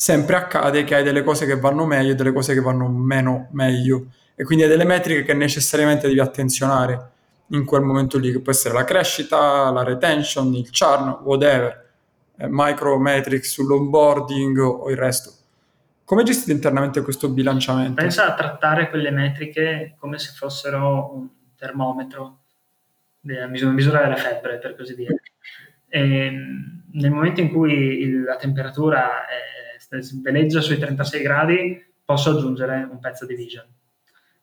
sempre accade che hai delle cose che vanno meglio e delle cose che vanno meno meglio e quindi hai delle metriche che necessariamente devi attenzionare in quel momento lì, che può essere la crescita, la retention, il churn, whatever, eh, micrometrics sull'onboarding o il resto. Come gestite internamente questo bilanciamento? Pensa a trattare quelle metriche come se fossero un termometro, una misura della febbre, per così dire. E nel momento in cui la temperatura è, veleggia sui 36 gradi, posso aggiungere un pezzo di vision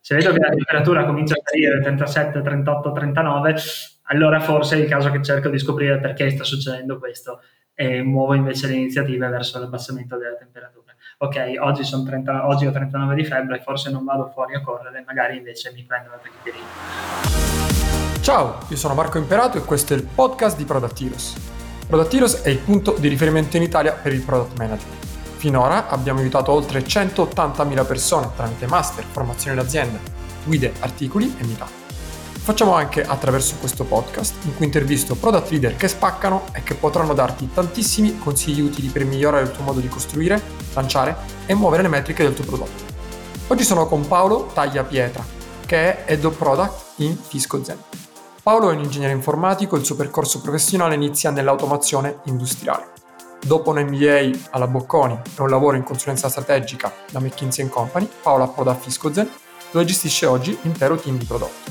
se vedo che la temperatura comincia a salire 37, 38, 39, allora forse è il caso che cerco di scoprire perché sta succedendo questo e muovo invece le iniziative verso l'abbassamento della temperatura. Ok, oggi, 30, oggi ho 39 di febbre, forse non vado fuori a correre, magari invece mi prendo una tachipirina. Ciao, io sono Marco Imperato e questo è il podcast di Product Heroes. Product Heroes è il punto di riferimento in Italia per il product management. Finora abbiamo aiutato oltre 180.000 persone tramite master, formazione d'azienda, guide, articoli e meetup. Facciamo anche attraverso questo podcast in cui intervisto product leader che spaccano e che potranno darti tantissimi consigli utili per migliorare il tuo modo di costruire, lanciare e muovere le metriche del tuo prodotto. Oggi sono con Paolo Taglia Pietra, che è Head of Product in Fisco Zen. Paolo è un ingegnere informatico, il suo percorso professionale inizia nell'automazione industriale. Dopo un MBA alla Bocconi e un lavoro in consulenza strategica da McKinsey Company, Paolo approda a Fiscozen, dove gestisce oggi l'intero team di prodotto.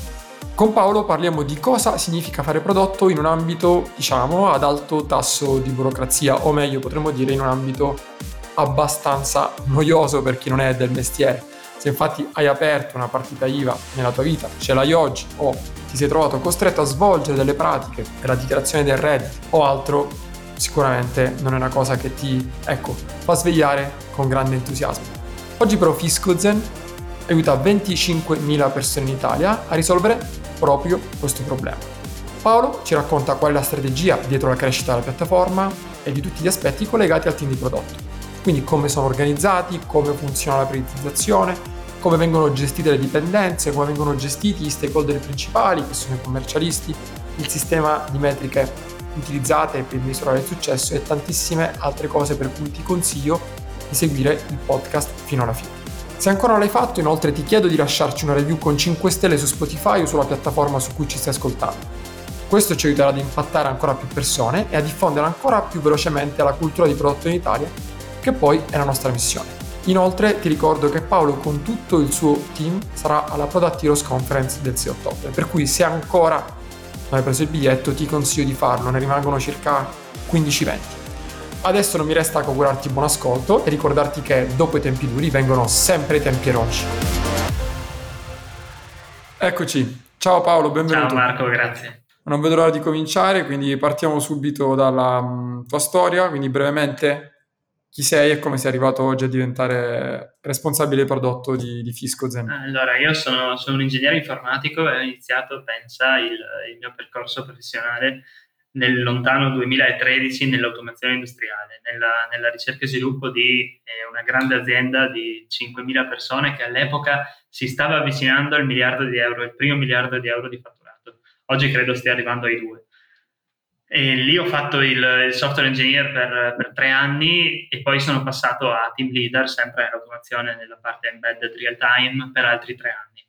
Con Paolo parliamo di cosa significa fare prodotto in un ambito, diciamo, ad alto tasso di burocrazia, o meglio potremmo dire in un ambito abbastanza noioso per chi non è del mestiere. Se infatti hai aperto una partita IVA nella tua vita, ce l'hai oggi o ti sei trovato costretto a svolgere delle pratiche per la dichiarazione del reddito o altro, sicuramente non è una cosa che ti ecco, fa svegliare con grande entusiasmo. Oggi però Fiscozen aiuta 25.000 persone in Italia a risolvere proprio questo problema. Paolo ci racconta qual è la strategia dietro la crescita della piattaforma e di tutti gli aspetti collegati al team di prodotto. Quindi come sono organizzati, come funziona la priorizzazione, come vengono gestite le dipendenze, come vengono gestiti gli stakeholder principali, che sono i commercialisti, il sistema di metriche utilizzate per misurare il successo e tantissime altre cose per cui ti consiglio di seguire il podcast fino alla fine. Se ancora non l'hai fatto, inoltre ti chiedo di lasciarci una review con 5 stelle su Spotify o sulla piattaforma su cui ci stai ascoltando. Questo ci aiuterà ad impattare ancora più persone e a diffondere ancora più velocemente la cultura di prodotto in Italia, che poi è la nostra missione. Inoltre ti ricordo che Paolo con tutto il suo team sarà alla Product Heroes Conference del 6 ottobre, per cui se ancora non hai preso il biglietto, ti consiglio di farlo, ne rimangono circa 15-20. Adesso non mi resta che augurarti buon ascolto e ricordarti che dopo i tempi duri vengono sempre i tempi eroici. Eccoci, ciao Paolo, benvenuto. Ciao Marco, grazie. Non vedo l'ora di cominciare, quindi partiamo subito dalla um, tua storia, quindi brevemente chi sei e come sei arrivato oggi a diventare responsabile prodotto di, di Fisco Zen? Allora, io sono, sono, un ingegnere informatico e ho iniziato, pensa, il, il, mio percorso professionale nel lontano 2013 nell'automazione industriale, nella, nella ricerca e sviluppo di eh, una grande azienda di 5.000 persone che all'epoca si stava avvicinando al miliardo di euro, il primo miliardo di euro di fatturato. Oggi credo stia arrivando ai due. E lì ho fatto il, il software engineer per, per, tre anni e poi sono passato a team leader, sempre nell'automazione nella parte embedded real time, per altri tre anni.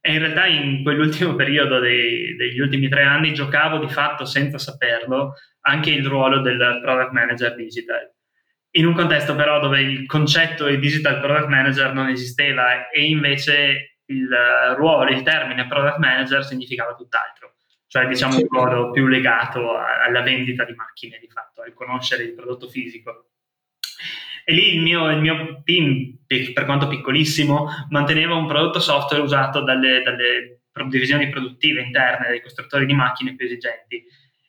E in realtà in quell'ultimo periodo dei, degli ultimi tre anni giocavo di fatto, senza saperlo, anche il ruolo del product manager digital. In un contesto però dove il concetto di digital product manager non esisteva e invece il ruolo, il termine product manager significava tutt'altro cioè diciamo un ruolo più legato alla vendita di macchine di fatto, al conoscere il prodotto fisico. E lì il mio, il mio team, per quanto piccolissimo, manteneva un prodotto software usato dalle, dalle divisioni produttive interne dei costruttori di macchine più esigenti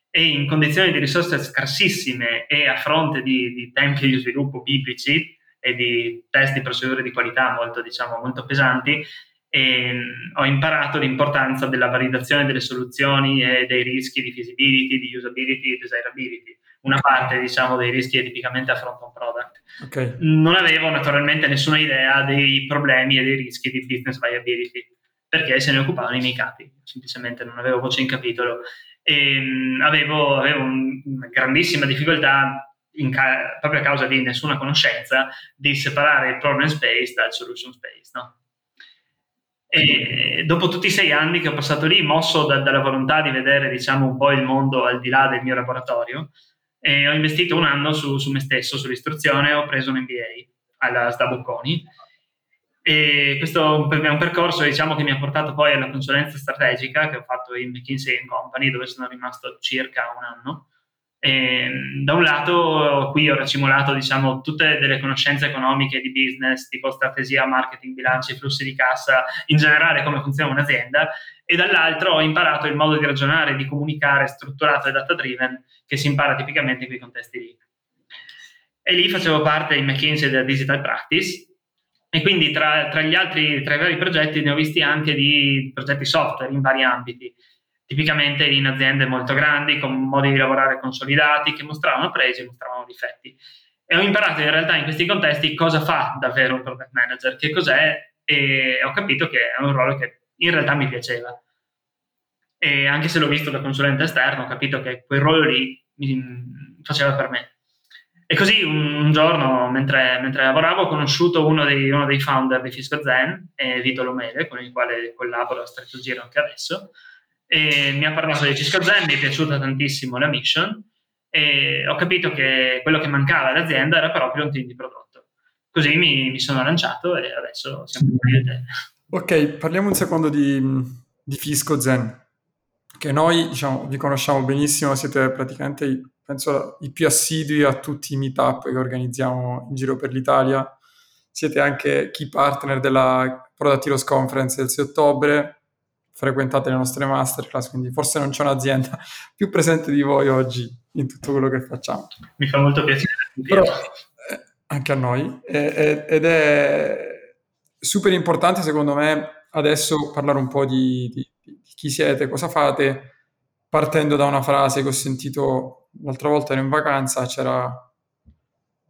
e in condizioni di risorse scarsissime e a fronte di, di tempi di sviluppo biblici e di test di procedure di qualità molto, diciamo, molto pesanti, e mm, ho imparato l'importanza della validazione delle soluzioni e dei rischi di feasibility, di usability e desirability. Una parte, diciamo, dei rischi che tipicamente affronta un product. Okay. Non avevo naturalmente nessuna idea dei problemi e dei rischi di business viability, perché se ne occupavano i miei capi, semplicemente non avevo voce in capitolo. E mm, avevo, avevo una grandissima difficoltà ca- proprio a causa di nessuna conoscenza, di separare il problem space dal solution space. No? E dopo tutti i sei anni che ho passato lì, mosso da, dalla volontà di vedere diciamo, un po' il mondo al di là del mio laboratorio, ho investito un anno su, su me stesso, sull'istruzione, ho preso un MBA alla SDA Bocconi e questo è un percorso diciamo, che mi ha portato poi alla consulenza strategica che ho fatto in McKinsey Company dove sono rimasto circa un anno. E, da un lato qui ho racimolato diciamo, tutte delle conoscenze economiche di business, tipo strategia, marketing, bilanci, flussi di cassa, in generale come funziona un'azienda, e dall'altro ho imparato il modo di ragionare, di comunicare strutturato e data driven che si impara tipicamente in quei contesti lì. E lì facevo parte in McKinsey della Digital Practice e quindi tra, tra, gli altri, tra i vari progetti ne ho visti anche di progetti software in vari ambiti, tipicamente in aziende molto grandi, con modi di lavorare consolidati, che mostravano pregi e mostravano difetti. E ho imparato in realtà in questi contesti cosa fa davvero un product manager, che cos'è, e ho capito che è un ruolo che in realtà mi piaceva. E anche se l'ho visto da consulente esterno, ho capito che quel ruolo lì mi faceva per me. E così un, giorno, mentre, mentre, lavoravo, ho conosciuto uno dei, uno dei founder di Fisco Zen, eh, Vito Lomele, con il quale collaboro a stretto giro anche adesso. E mi ha parlato di Fisco Zen, mi è piaciuta tantissimo la mission e ho capito che quello che mancava all'azienda era proprio un team di prodotto. Così mi, mi sono lanciato e adesso siamo qui. Ok, parliamo un secondo di, di Fisco Zen, che noi diciamo, vi conosciamo benissimo, siete praticamente penso i più assidui a tutti i meetup che organizziamo in giro per l'Italia. Siete anche key partner della Product Heroes Conference del 6 ottobre, frequentate le nostre masterclass, quindi forse non c'è un'azienda più presente di voi oggi in tutto quello che facciamo. Mi fa molto piacere. Però, eh, anche a noi, eh, ed è super importante secondo me adesso parlare un po' di, di, di chi siete, cosa fate, partendo da una frase che ho sentito l'altra volta ero in vacanza, c'era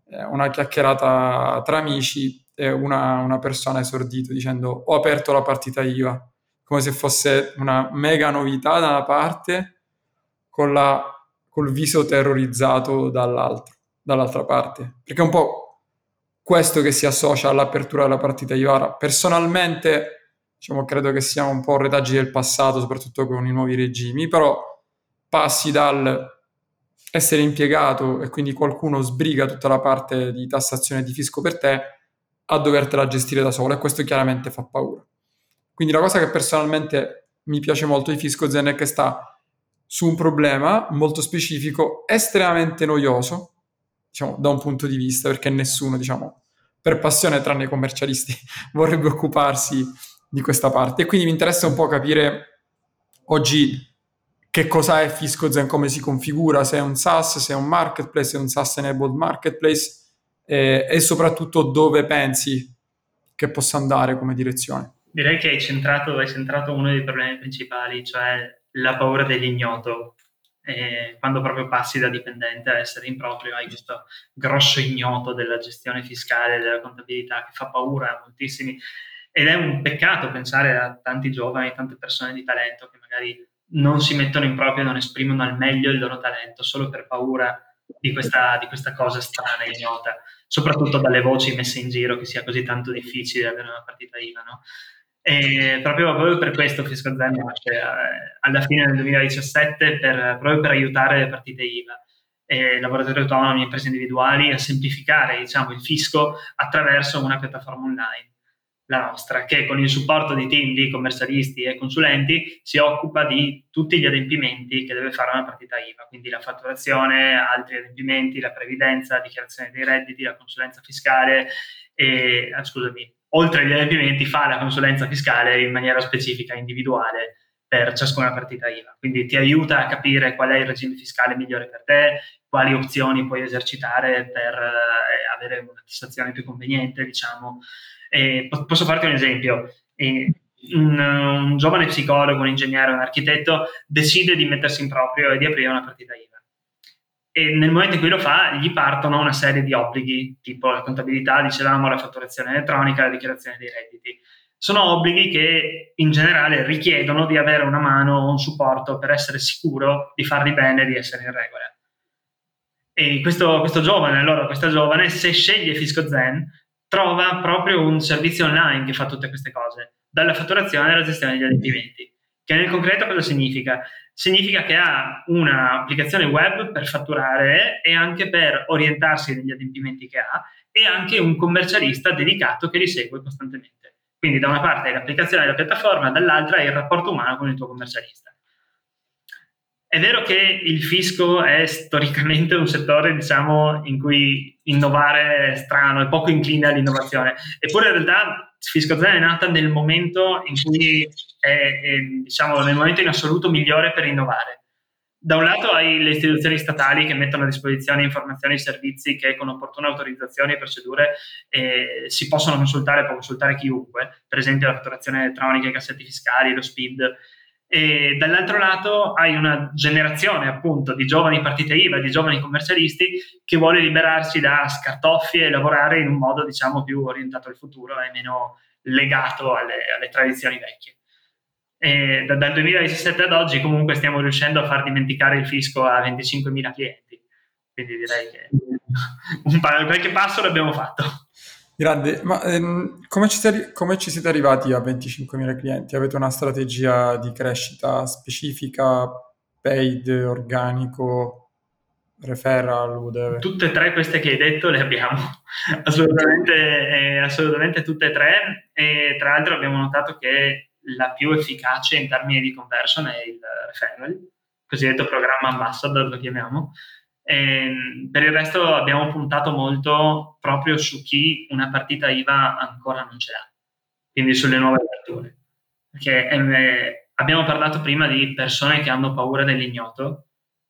eh, una chiacchierata tra amici e una, una persona esordito dicendo ho aperto la partita IVA, come se fosse una mega novità da una parte, con la, col viso terrorizzato dall'altra parte. Perché è un po' questo che si associa all'apertura della partita IVA. Personalmente, diciamo, credo che siamo un po' retaggi del passato, soprattutto con i nuovi regimi, però passi dal essere impiegato e quindi qualcuno sbriga tutta la parte di tassazione e di fisco per te a dovertela gestire da solo e questo chiaramente fa paura. Quindi la cosa che personalmente mi piace molto di Fisco Zen è che sta su un problema molto specifico, estremamente noioso, diciamo, da un punto di vista, perché nessuno, diciamo, per passione, tranne i commercialisti, vorrebbe occuparsi di questa parte. E quindi mi interessa un po' capire oggi che cosa è Fisco Zen, come si configura, se è un SaaS, se è un marketplace, se è un SaaS enabled marketplace eh, e soprattutto dove pensi che possa andare come direzione. Direi che hai centrato, hai centrato uno dei problemi principali, cioè la paura dell'ignoto. E quando proprio passi da dipendente a essere improprio, hai questo grosso ignoto della gestione fiscale, della contabilità che fa paura a moltissimi. Ed è un peccato pensare a tanti giovani, tante persone di talento che magari non si mettono in proprio, non esprimono al meglio il loro talento solo per paura di questa, di questa cosa strana e ignota, soprattutto dalle voci messe in giro che sia così tanto difficile avere una partita IVA. No? E proprio, proprio per questo Fisco Zen nasce eh, alla fine del 2017 per, proprio per aiutare le partite IVA. E lavoratori autonomi imprese individuali a semplificare diciamo, il fisco attraverso una piattaforma online. La nostra, che con il supporto di team di commercialisti e consulenti si occupa di tutti gli adempimenti che deve fare una partita IVA, quindi la fatturazione, altri adempimenti, la previdenza, dichiarazione dei redditi, la consulenza fiscale e, ah, scusami, oltre agli adempimenti fa la consulenza fiscale in maniera specifica, individuale per ciascuna partita IVA. Quindi ti aiuta a capire qual è il regime fiscale migliore per te, quali opzioni puoi esercitare per eh, avere una tassazione più conveniente, diciamo. Eh, posso farti un esempio. Un, un, giovane psicologo, un ingegnere, un architetto decide di mettersi in proprio e di aprire una partita IVA. E nel momento in cui lo fa, gli partono una serie di obblighi, tipo la contabilità, dicevamo, la fatturazione elettronica, la dichiarazione dei redditi. Sono obblighi che in generale richiedono di avere una mano o un supporto per essere sicuro di farli bene e di essere in regola. E questo, questo giovane, allora questa giovane, se sceglie Fisco Zen, trova proprio un servizio online che fa tutte queste cose, dalla fatturazione alla gestione degli adempimenti. Che nel concreto cosa significa? Significa che ha un'applicazione web per fatturare e anche per orientarsi negli adempimenti che ha e anche un commercialista dedicato che li segue costantemente. Quindi da una parte è l'applicazione della piattaforma, dall'altra è il rapporto umano con il tuo commercialista. È vero che il fisco è storicamente un settore, diciamo, in cui innovare è strano, è poco incline all'innovazione, eppure in realtà Fisco è nata nel momento in cui è, è, diciamo, nel momento in assoluto migliore per innovare. Da un lato hai le istituzioni statali che mettono a disposizione informazioni e servizi che con opportune autorizzazioni e procedure eh, si possono consultare, può consultare chiunque, per esempio la fatturazione elettronica, i cassetti fiscali, lo SPID, e dall'altro lato hai una generazione appunto di giovani partite IVA, di giovani commercialisti che vuole liberarsi da scartoffie e lavorare in un modo diciamo più orientato al futuro e meno legato alle, alle tradizioni vecchie. E da, dal 2017 ad oggi comunque stiamo riuscendo a far dimenticare il fisco a 25.000 clienti, quindi direi che un pa- qualche passo l'abbiamo fatto. Grande, ma ehm, come, ci siete, come, ci siete, arrivati a 25.000 clienti? Avete una strategia di crescita specifica, paid, organico, referral, whatever? Tutte e tre queste che hai detto le abbiamo, assolutamente, eh, assolutamente tutte e tre e tra l'altro abbiamo notato che la più efficace in termini di conversion è il referral, cosiddetto programma ambassador lo chiamiamo, e ehm, per il resto abbiamo puntato molto proprio su chi una partita IVA ancora non ce l'ha, quindi sulle nuove aperture. Perché eh, abbiamo parlato prima di persone che hanno paura dell'ignoto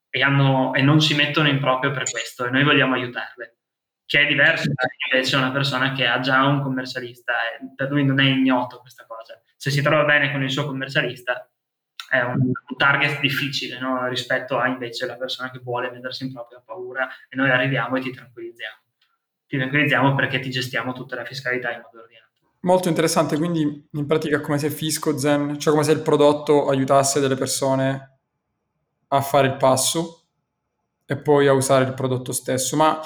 e, hanno, e, non si mettono in proprio per questo e noi vogliamo aiutarle, che è diverso invece una persona che ha già un commercialista per lui non è ignoto questa cosa. Se si trova bene con il suo commercialista, è un, target difficile no? rispetto a invece la persona che vuole mettersi in propria paura e noi arriviamo e ti tranquillizziamo. Ti tranquillizziamo perché ti gestiamo tutta la fiscalità in modo ordinato. Molto interessante, quindi in pratica è come se Fisco Zen, cioè come se il prodotto aiutasse delle persone a fare il passo e poi a usare il prodotto stesso. Ma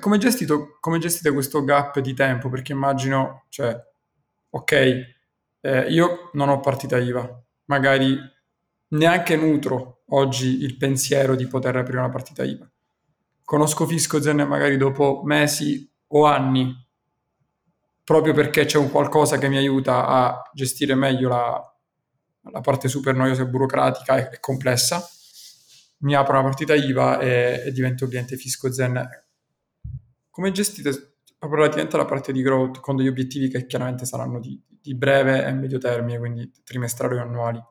come, gestito, come gestite questo gap di tempo? Perché immagino, cioè, ok, eh, io non ho partita IVA, magari neanche nutro oggi il pensiero di poter aprire una partita IVA. Conosco Fisco Zen magari dopo mesi o anni, proprio perché c'è un qualcosa che mi aiuta a gestire meglio la, la parte super noiosa e burocratica e, e, complessa. Mi apro una partita IVA e, e divento cliente Fisco Zen. Come gestite proprio relativamente alla parte di growth con degli obiettivi che chiaramente saranno di, di breve e medio termine, quindi trimestrali o annuali?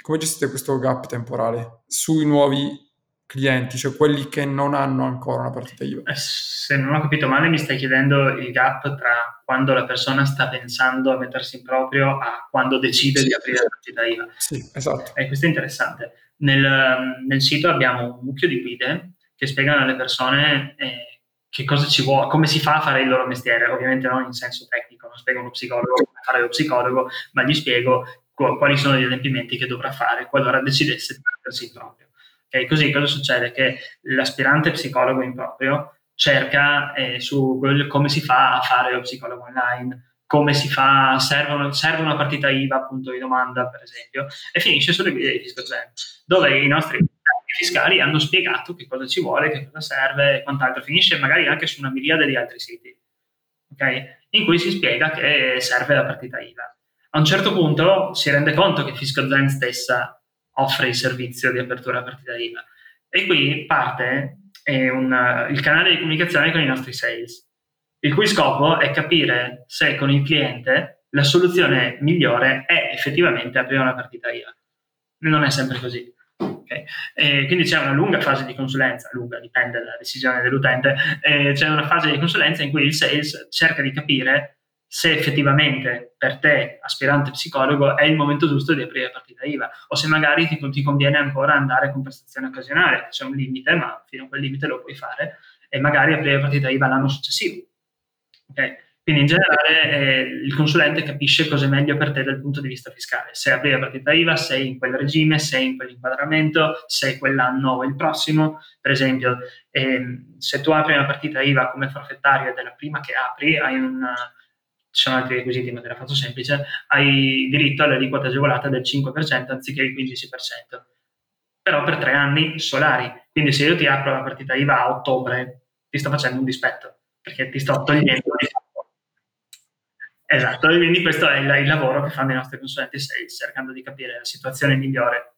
come gestite questo gap temporale sui nuovi clienti, cioè quelli che non hanno ancora una partita IVA? Eh, se non ho capito male, mi stai chiedendo il gap tra quando la persona sta pensando a mettersi in proprio a quando decide sì. di aprire la partita IVA. Sì, esatto. E eh, questo è interessante. Nel, nel, sito abbiamo un mucchio di guide che spiegano alle persone eh, che cosa ci vuole, come si fa a fare il loro mestiere, ovviamente non in senso tecnico, non spiego uno psicologo come fare lo psicologo, ma gli spiego quali sono gli adempimenti che dovrà fare qualora decidesse di mettersi in proprio. Okay, così cosa succede? Che l'aspirante psicologo in proprio cerca eh, su come si fa a fare lo psicologo online, come si fa, serve una, serve una partita IVA, punto di domanda, per esempio, e finisce sulle guide di Fisco Zen, dove i nostri fiscali hanno spiegato che cosa ci vuole, che cosa serve e quant'altro. Finisce magari anche su una miriade di altri siti, okay? in cui si spiega che serve la partita IVA a un certo punto si rende conto che Fiscal Zen stessa offre il servizio di apertura partita IVA e qui parte un, il canale di comunicazione con i nostri sales, il cui scopo è capire se con il cliente la soluzione migliore è effettivamente aprire una partita IVA. Non è sempre così. Okay. quindi c'è una lunga fase di consulenza, lunga, dipende dalla decisione dell'utente, eh, c'è una fase di consulenza in cui il sales cerca di capire se effettivamente per te, aspirante psicologo, è il momento giusto di aprire partita IVA o se magari ti, ti conviene ancora andare con prestazione occasionale, c'è un limite, ma fino a quel limite lo puoi fare e magari aprire partita IVA l'anno successivo. Okay? Quindi in generale eh, il consulente capisce cosa è meglio per te dal punto di vista fiscale, se apri la partita IVA, se in quel regime, se in quell'inquadramento, se quell'anno o il prossimo. Per esempio, eh, se tu apri una partita IVA come forfettario ed è la prima che apri, hai una, ci sono altri requisiti, ma te la faccio semplice, hai diritto all'aliquota agevolata del 5% anziché il 15%, però per tre anni solari. Quindi se io ti apro la partita IVA a ottobre, ti sto facendo un dispetto, perché ti sto togliendo Esatto, quindi questo è il, il, lavoro che fanno i nostri consulenti sales, cercando di capire la situazione migliore.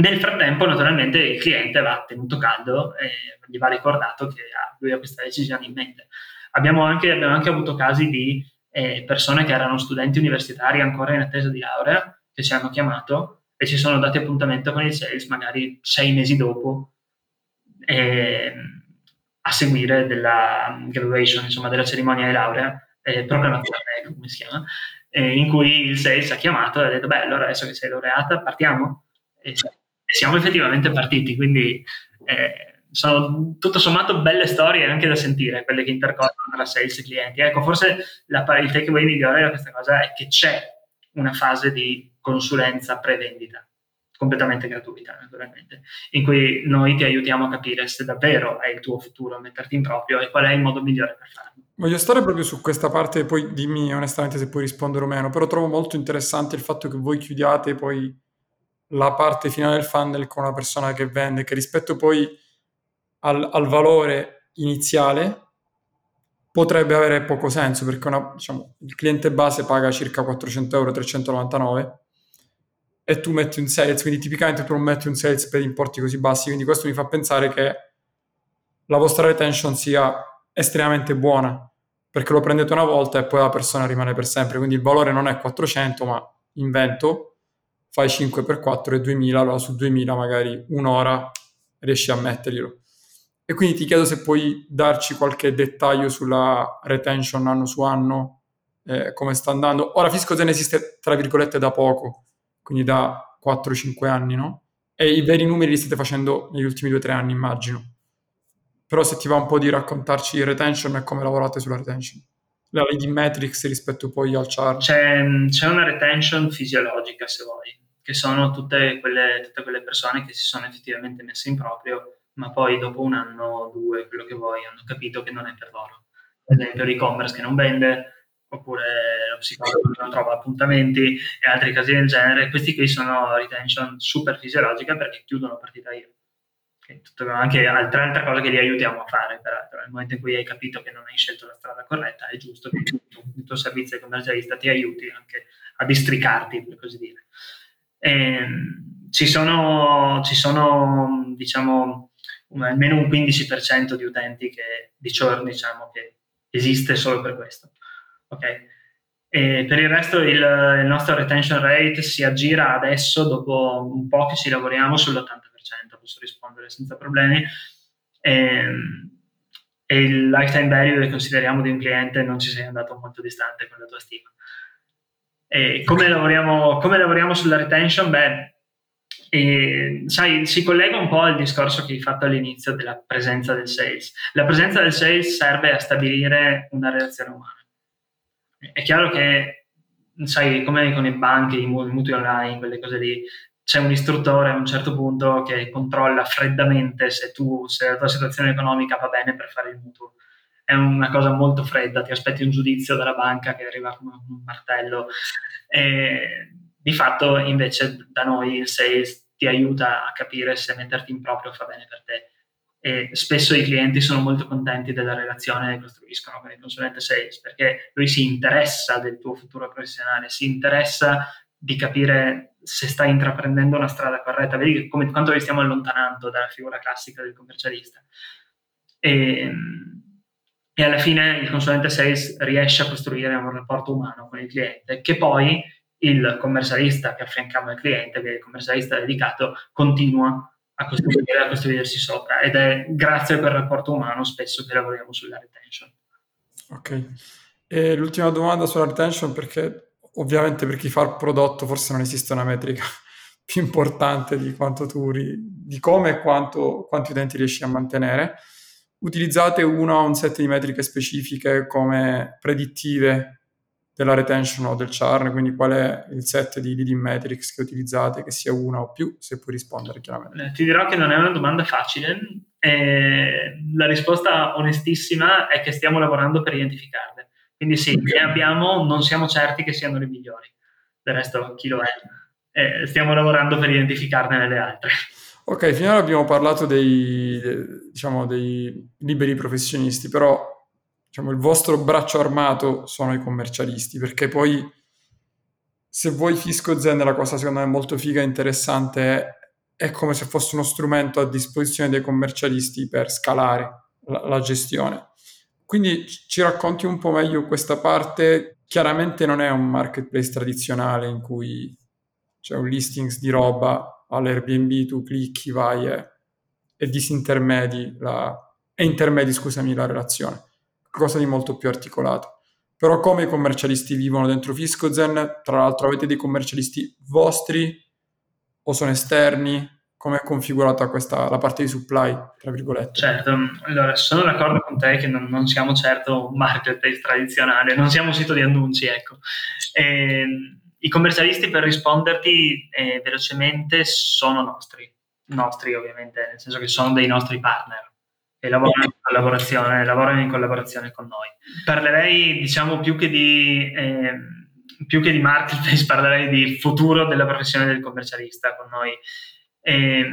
Nel frattempo, naturalmente, il cliente va tenuto caldo e gli va ricordato che ha, lui ha questa decisione in mente. Abbiamo anche, abbiamo anche avuto casi di eh, persone che erano studenti universitari ancora in attesa di laurea, che ci hanno chiamato e ci sono dati appuntamento con il sales magari sei mesi dopo eh, a seguire della graduation, insomma, della cerimonia di laurea eh, proclamazione, come si chiama, eh, in cui il sales ha chiamato e ha detto, beh, allora adesso che sei laureata partiamo? E, e siamo effettivamente partiti, quindi eh, sono tutto sommato belle storie anche da sentire, quelle che intercorrono tra sales e clienti. Ecco, forse la, il takeaway migliore da questa cosa è che c'è una fase di consulenza pre-vendita completamente gratuita, naturalmente, in cui noi ti aiutiamo a capire se davvero è il tuo futuro metterti in proprio e qual è il modo migliore per farlo. Voglio stare proprio su questa parte, poi dimmi onestamente se puoi rispondere o meno, però trovo molto interessante il fatto che voi chiudiate poi la parte finale del funnel con una persona che vende, che rispetto poi al, al valore iniziale potrebbe avere poco senso perché una, diciamo, il cliente base paga circa 400 euro, 399 e tu metti un sales, quindi tipicamente tu non metti un sales per importi così bassi, quindi questo mi fa pensare che la vostra retention sia estremamente buona perché lo prendete una volta e poi la persona rimane per sempre. Quindi il valore non è 400, ma invento, fai 5 per 4 e 2000, allora su 2000 magari un'ora riesci a metterglielo. E quindi ti chiedo se puoi darci qualche dettaglio sulla retention anno su anno, eh, come sta andando. Ora Fiscozen esiste tra virgolette da poco, quindi da 4-5 anni, no? E i veri numeri li state facendo negli ultimi 2-3 anni, immagino. Però se ti va un po' di raccontarci il retention e come lavorate sulla retention. La leading metrics rispetto poi al chart. C'è, c'è una retention fisiologica, se vuoi, che sono tutte quelle, tutte quelle persone che si sono effettivamente messe in proprio, ma poi dopo un anno o due, quello che vuoi, hanno capito che non è per loro. Ad esempio l'e-commerce che non vende, oppure lo psicologo che non trova appuntamenti e altri casi del genere. Questi qui sono retention super fisiologica perché chiudono partita io tutto, anche altre, altre cose che li aiutiamo a fare, peraltro. Nel momento in cui hai capito che non hai scelto la strada corretta, è giusto che il tuo servizio commercialista ti aiuti anche a districarti, per così dire. E, ehm, ci sono, ci sono diciamo, un, almeno un 15% di utenti che, di churn, diciamo, che esiste solo per questo. Okay? E per il resto il, il nostro retention rate si aggira adesso, dopo un po' che ci lavoriamo, sull'80% posso rispondere senza problemi. E, ehm, e il lifetime value che consideriamo di un cliente non ci sei andato molto distante con la tua stima. Come lavoriamo, come lavoriamo sulla retention? Beh, e, sai, si collega un po' al discorso che hai fatto all'inizio della presenza del sales. La presenza del sales serve a stabilire una relazione umana. È chiaro che, sai, come con le banche, i mutui online, quelle cose lì, c'è un istruttore a un certo punto che controlla freddamente se, tu, se la tua situazione economica va bene per fare il mutuo. È una cosa molto fredda, ti aspetti un giudizio dalla banca che arriva con un martello. E di fatto invece da noi il sales ti aiuta a capire se metterti in proprio fa bene per te. E spesso i clienti sono molto contenti della relazione che costruiscono con il consulente sales perché lui si interessa del tuo futuro professionale, si interessa di capire se stai intraprendendo una strada corretta, vedi come, quanto vi stiamo allontanando dalla figura classica del commercialista. E, e, alla fine il consulente sales riesce a costruire un rapporto umano con il cliente, che poi il commercialista che affiancava il cliente, che è il commercialista dedicato, continua a costruire, a costruirsi sopra. Ed è grazie a quel rapporto umano spesso che lavoriamo sulla retention. Ok. E l'ultima domanda sulla retention, perché ovviamente per chi fa il prodotto forse non esiste una metrica più importante di quanto tu di come e quanto, quanti utenti riesci a mantenere, utilizzate una o un set di metriche specifiche come predittive della retention o del churn, quindi qual è il set di leading metrics che utilizzate, che sia una o più, se puoi rispondere chiaramente. Eh, ti dirò che non è una domanda facile. Eh, la risposta onestissima è che stiamo lavorando per identificarle. Quindi sì, okay. ne abbiamo, non siamo certi che siano le migliori. Del resto, chi lo è? Eh, stiamo lavorando per identificarne le altre. Ok, finora abbiamo parlato dei, diciamo, dei liberi professionisti, però diciamo, il vostro braccio armato sono i commercialisti, perché poi se vuoi Fisco Zen la cosa secondo me molto figa e interessante è, è come se fosse uno strumento a disposizione dei commercialisti per scalare la, la gestione. Quindi ci racconti un po' meglio questa parte. Chiaramente non è un marketplace tradizionale in cui c'è un listings di roba all'Airbnb, tu clicchi, vai e, e disintermedi la, e intermedi, scusami, la relazione qualcosa di molto più articolato. Però come i commercialisti vivono dentro Fiscozen? Tra l'altro avete dei commercialisti vostri o sono esterni? Come è configurata questa, la parte di supply, tra virgolette? Certo, allora sono d'accordo con te che non, non siamo certo un marketplace tradizionale, non siamo un sito di annunci, ecco. E, ehm, I commercialisti per risponderti eh, velocemente sono nostri, nostri ovviamente, nel senso che sono dei nostri partner e lavorano in collaborazione, lavorano in collaborazione con noi. Parlerei, diciamo, più che di, eh, più che di marketplace, parlerei di futuro della professione del commercialista con noi. E,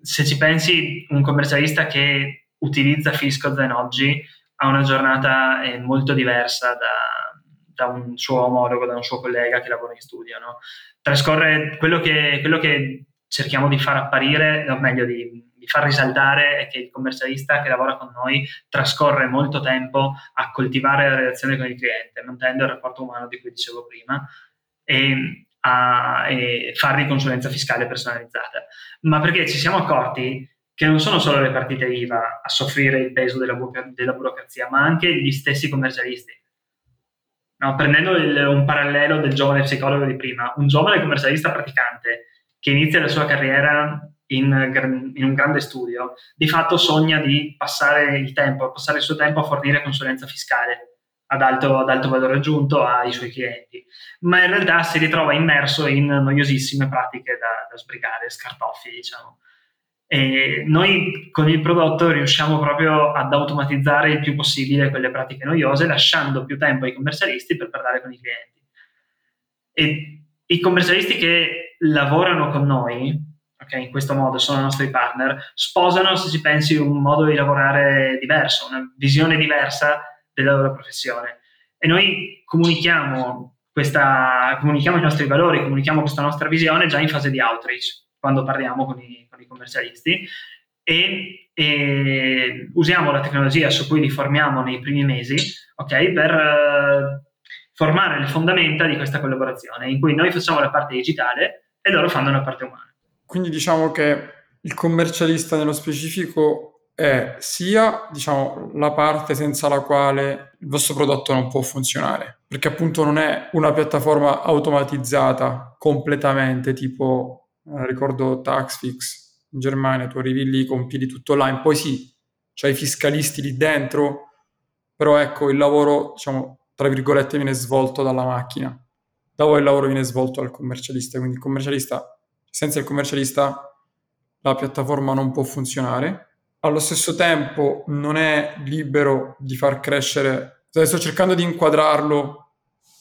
se ci pensi, un commercialista che utilizza Fiscozen oggi ha una giornata eh, molto diversa da, da, un suo omologo, da un suo collega che lavora in studio. No? Trascorre quello che, quello che cerchiamo di far apparire, o meglio di di far risaltare è che il commercialista che lavora con noi trascorre molto tempo a coltivare la relazione con il cliente, mantenendo il rapporto umano di cui dicevo prima e a e fare di consulenza fiscale personalizzata. Ma perché ci siamo accorti che non sono solo le partite IVA a soffrire il peso della, bu- della burocrazia, ma anche gli stessi commercialisti. No, prendendo il, un parallelo del giovane psicologo di prima, un giovane commercialista praticante che inizia la sua carriera in, in, un grande studio, di fatto sogna di passare il tempo, passare il suo tempo a fornire consulenza fiscale ad alto, ad alto valore aggiunto ai suoi clienti, ma in realtà si ritrova immerso in noiosissime pratiche da, da sbrigare, scartoffi, diciamo. E noi con il prodotto riusciamo proprio ad automatizzare il più possibile quelle pratiche noiose, lasciando più tempo ai commercialisti per parlare con i clienti. E i commercialisti che lavorano con noi, okay, in questo modo sono i nostri partner, sposano, se ci pensi, un modo di lavorare diverso, una visione diversa della loro professione. E noi comunichiamo, questa, comunichiamo i nostri valori, comunichiamo questa nostra visione già in fase di outreach, quando parliamo con i, con i commercialisti. E, e, usiamo la tecnologia su cui li formiamo nei primi mesi okay, per uh, formare le fondamenta di questa collaborazione, in cui noi facciamo la parte digitale e loro fanno la parte umana. Quindi diciamo che il commercialista nello specifico è sia diciamo, la parte senza la quale il vostro prodotto non può funzionare, perché appunto non è una piattaforma automatizzata completamente, tipo eh, ricordo Taxfix in Germania, tu arrivi lì, compili tutto online, poi sì, c'hai i fiscalisti lì dentro, però ecco il lavoro, diciamo, tra virgolette, viene svolto dalla macchina. Da voi il lavoro viene svolto dal commercialista, quindi il commercialista senza il commercialista la piattaforma non può funzionare. Allo stesso tempo non è libero di far crescere, cioè, sto cercando di inquadrarlo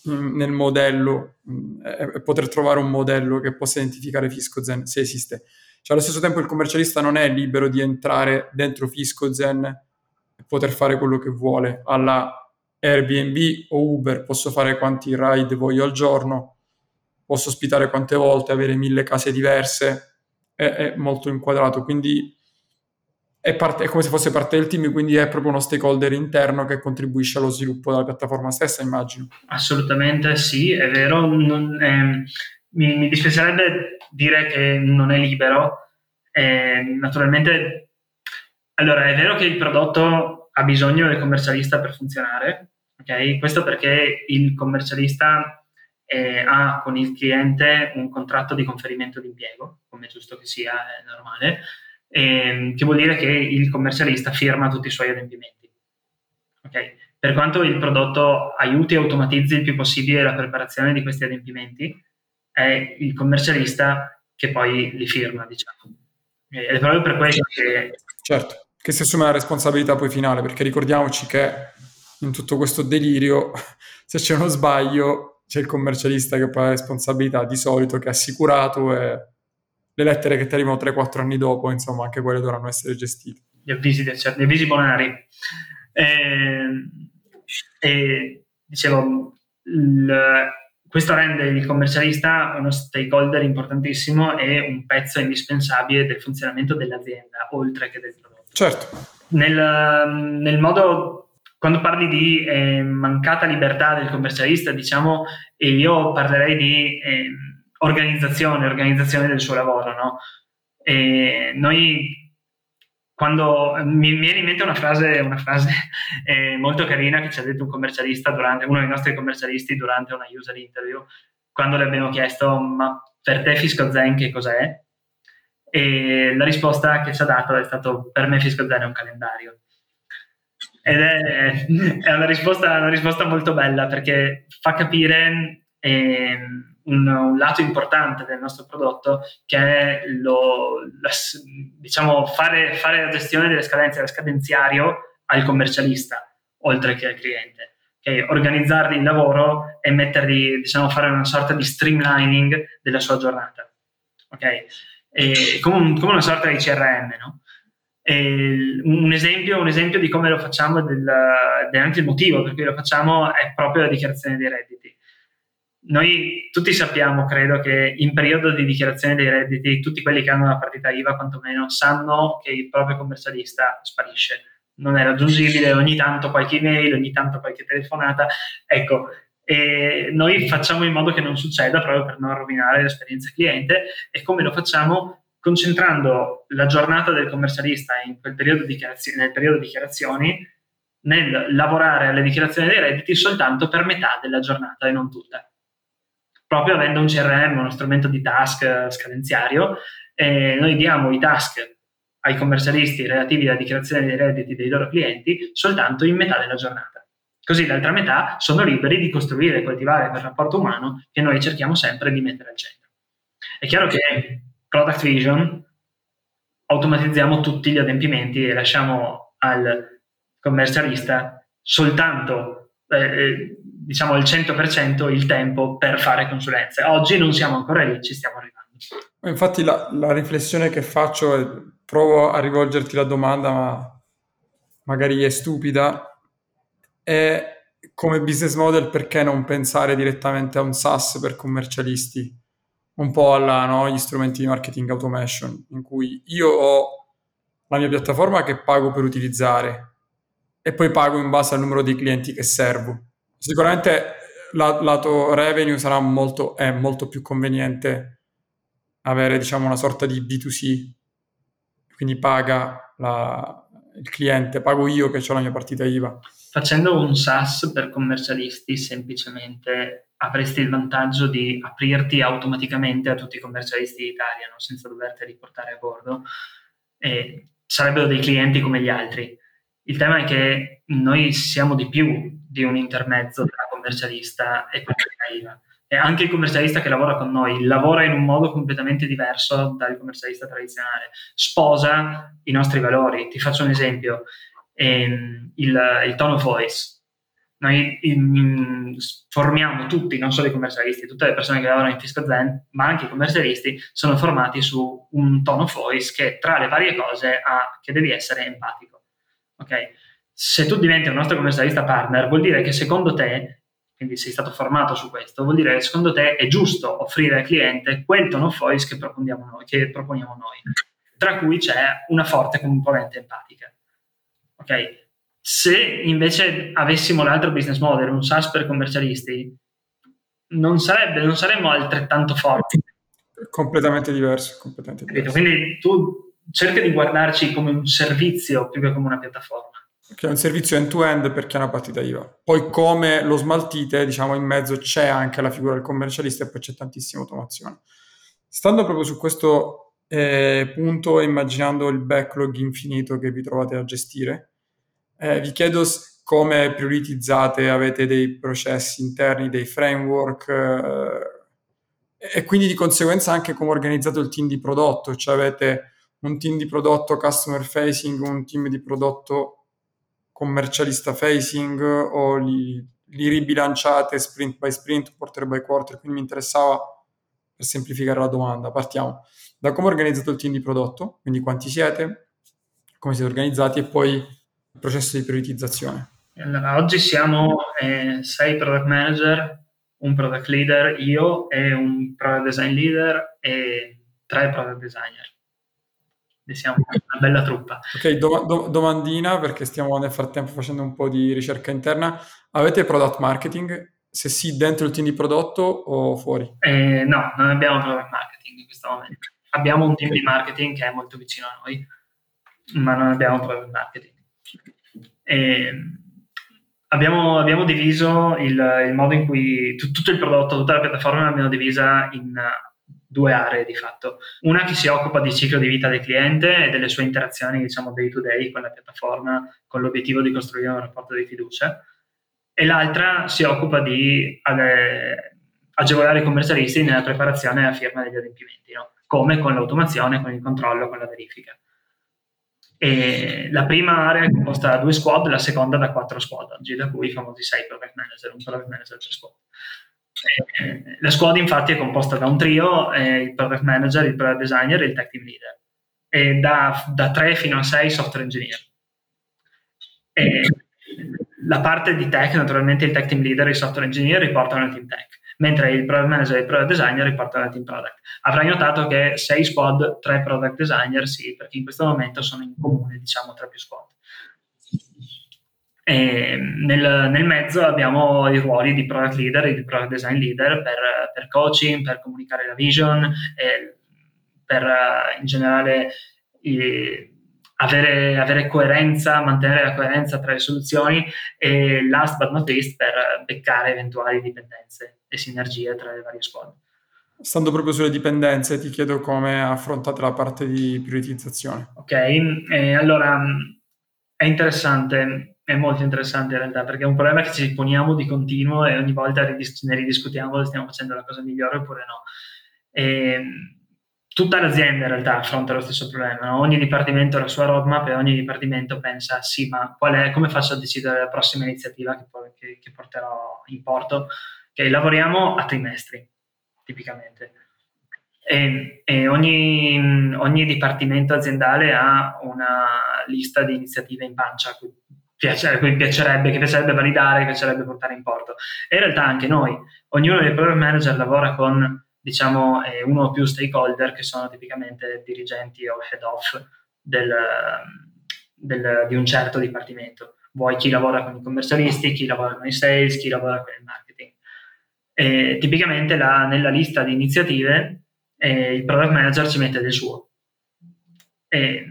mm, nel modello mm, e poter trovare un modello che possa identificare FiscoZen se esiste. Cioè, allo stesso tempo il commercialista non è libero di entrare dentro FiscoZen e poter fare quello che vuole alla Airbnb o Uber, posso fare quanti ride voglio al giorno, posso ospitare quante volte, avere mille case diverse, è, è molto inquadrato, quindi è, parte, è, come se fosse parte del team, quindi è proprio uno stakeholder interno che contribuisce allo sviluppo della piattaforma stessa, immagino. Assolutamente sì, è vero. Non, eh, mi, mi, dispiacerebbe dire che non è libero. Eh, naturalmente, allora è vero che il prodotto ha bisogno del commercialista per funzionare, ok? Questo perché il commercialista eh, ha con il cliente un contratto di conferimento di impiego, come è giusto che sia, è normale, eh, che vuol dire che il commercialista firma tutti i suoi adempimenti. Okay? Per quanto il prodotto aiuti e automatizzi il più possibile la preparazione di questi adempimenti, è il commercialista che poi li firma, diciamo. Ed è proprio per questo che... Certo, che si assume la responsabilità poi finale, perché ricordiamoci che in tutto questo delirio, se c'è uno sbaglio, c'è il commercialista che poi ha la responsabilità di solito, che è assicurato e le lettere che ti arrivano 3-4 anni dopo, insomma, anche quelle dovranno essere gestite. Gli avvisi, gli avvisi bonari. Eh, e dicevo, il, questo rende il commercialista uno stakeholder importantissimo e un pezzo indispensabile del funzionamento dell'azienda, oltre che del prodotto. Certo. Nel, nel modo, quando parli di eh, mancata libertà del commercialista, diciamo, io parlerei di eh, organizzazione, organizzazione del suo lavoro, no? E noi quando mi viene in mente una frase, una frase eh, molto carina che ci ha detto un commercialista durante, uno dei nostri commercialisti durante una user interview, quando le abbiamo chiesto ma per te Fisco Zen che cos'è? E la risposta che ci ha dato è stato per me Fisco Zen è un calendario. Ed è, è una, risposta, una risposta molto bella perché fa capire eh, un, un, lato importante del nostro prodotto che è lo, la, diciamo, fare, fare, la gestione delle scadenze, del scadenziario al commercialista oltre che al cliente. Okay? Organizzargli il lavoro e mettergli, diciamo, fare una sorta di streamlining della sua giornata. Okay? E, come, un, come, una sorta di CRM, no? Un esempio, un, esempio, di come lo facciamo, del, del, anche il motivo per cui lo facciamo, è proprio la dichiarazione dei redditi noi tutti sappiamo, credo, che in periodo di dichiarazione dei redditi tutti quelli che hanno una partita IVA quantomeno sanno che il proprio commercialista sparisce, non è raggiungibile, ogni tanto qualche email, ogni tanto qualche telefonata, ecco, e noi facciamo in modo che non succeda proprio per non rovinare l'esperienza cliente e come lo facciamo? Concentrando la giornata del commercialista in quel periodo di nel periodo di dichiarazioni nel lavorare alle dichiarazioni dei redditi soltanto per metà della giornata e non tutta proprio avendo un CRM, uno strumento di task scadenziario, eh, noi diamo i task ai commercialisti relativi alla dichiarazione dei redditi dei loro clienti soltanto in metà della giornata. Così l'altra metà sono liberi di costruire e coltivare quel rapporto umano che noi cerchiamo sempre di mettere al centro. È chiaro che Product Vision automatizziamo tutti gli adempimenti e lasciamo al commercialista soltanto eh, eh diciamo il 100% il tempo per fare consulenze. Oggi non siamo ancora lì, ci stiamo arrivando. Infatti la, la riflessione che faccio, è, provo a rivolgerti la domanda, ma magari è stupida, è come business model perché non pensare direttamente a un SaaS per commercialisti? Un po' alla no, gli strumenti di marketing automation, in cui io ho la mia piattaforma che pago per utilizzare e poi pago in base al numero di clienti che servo Sicuramente la, lato revenue sarà molto, è molto più conveniente avere diciamo una sorta di B2C, quindi paga la, il cliente, pago io che ho la mia partita IVA. Facendo un SaaS per commercialisti semplicemente avresti il vantaggio di aprirti automaticamente a tutti i commercialisti d'Italia no? senza doverti riportare a bordo e sarebbero dei clienti come gli altri. Il tema è che noi siamo di più di un intermezzo tra commercialista e IVA. E anche il commercialista che lavora con noi lavora in un modo completamente diverso dal commercialista tradizionale, sposa i nostri valori. Ti faccio un esempio, ehm, il, il tone of voice. Noi in, formiamo tutti, non solo i commercialisti, tutte le persone che lavorano in Fiscal Zen, ma anche i commercialisti, sono formati su un tone of voice che tra le varie cose ha che devi essere empatico. Okay? se tu diventi un nostro commercialista partner, vuol dire che secondo te, quindi sei stato formato su questo, vuol dire che secondo te è giusto offrire al cliente quel tono of voice che proponiamo noi, che proponiamo noi tra cui c'è una forte componente empatica. Ok? Se invece avessimo l'altro business model, un SaaS per commercialisti, non, sarebbe, non saremmo altrettanto forti. Completamente diverso. Completamente diverso. Quindi tu cerca di guardarci come un servizio più che come una piattaforma che è un servizio end-to-end per chi ha una partita IVA. Poi come lo smaltite, diciamo in mezzo c'è anche la figura del commercialista e poi c'è tantissima automazione. Stando proprio su questo eh, punto immaginando il backlog infinito che vi trovate a gestire. Eh, vi chiedo come prioritizzate, avete dei processi interni, dei framework eh, e quindi di conseguenza anche come organizzate il team di prodotto, cioè avete un team di prodotto customer facing, un team di prodotto commercialista facing o li, li ribilanciate sprint by sprint, quarter by quarter, quindi mi interessava per semplificare la domanda, partiamo. Da come organizzate il team di prodotto, quindi quanti siete, come siete organizzati? E poi il processo di prioritizzazione. Allora, oggi siamo eh, sei product manager, un product leader, io e un product design leader e tre product designer. E siamo una bella truppa. Ok, do- do- domandina perché stiamo nel frattempo facendo un po' di ricerca interna. Avete product marketing? Se sì, dentro il team di prodotto o fuori? Eh, no, non abbiamo product marketing in questo momento. Abbiamo un team di marketing che è molto vicino a noi, ma non abbiamo product marketing. E abbiamo, abbiamo, diviso il, il, modo in cui t- tutto il prodotto, tutta la piattaforma l'abbiamo divisa in due aree di fatto. Una che si occupa del ciclo di vita del cliente e delle sue interazioni, diciamo, day to day con la piattaforma, con l'obiettivo di costruire un rapporto di fiducia, e l'altra si occupa di ade- agevolare i commercialisti nella preparazione e la firma degli adempimenti, no? come con l'automazione, con il controllo, con la verifica. E la prima area è composta da due squad, la seconda da quattro squad, oggi da cui i famosi sei product manager, un product manager per squad. La squad infatti è composta da un trio, eh, il product manager, il product designer e il tech team leader, e da, da 3 fino a 6 software engineer. E la parte di tech, naturalmente il tech team leader e il software engineer riportano al team tech, mentre il product manager e il product designer riportano al team product. Avrai notato che 6 squad, 3 product designer, sì, perché in questo momento sono in comune, diciamo, tra più squad. E nel, nel, mezzo abbiamo i ruoli di product leader e di product design leader per, per coaching, per comunicare la vision, per in generale i, avere, avere, coerenza, mantenere la coerenza tra le soluzioni e last but not least per beccare eventuali dipendenze e sinergie tra le varie squadre. Stando proprio sulle dipendenze, ti chiedo come affrontate la parte di prioritizzazione. Ok, eh, allora è interessante è molto interessante in realtà perché è un problema che ci poniamo di continuo e ogni volta ne ridiscutiamo se stiamo facendo la cosa migliore oppure no. E, tutta l'azienda in realtà affronta lo stesso problema, no? ogni dipartimento ha la sua roadmap e ogni dipartimento pensa sì ma è, come faccio a decidere la prossima iniziativa che, che, che porterò in porto? Okay, lavoriamo a trimestri tipicamente. E, e ogni, ogni, dipartimento aziendale ha una lista di iniziative in pancia piace, cui piacerebbe, che piacerebbe validare, che piacerebbe portare in porto. E in realtà anche noi, ognuno dei program manager lavora con diciamo eh, uno o più stakeholder che sono tipicamente dirigenti o head off del, del, di un certo dipartimento. Vuoi chi lavora con i commercialisti, chi lavora con i sales, chi lavora con il marketing. E tipicamente la, nella lista di iniziative eh, il product manager ci mette del suo. E,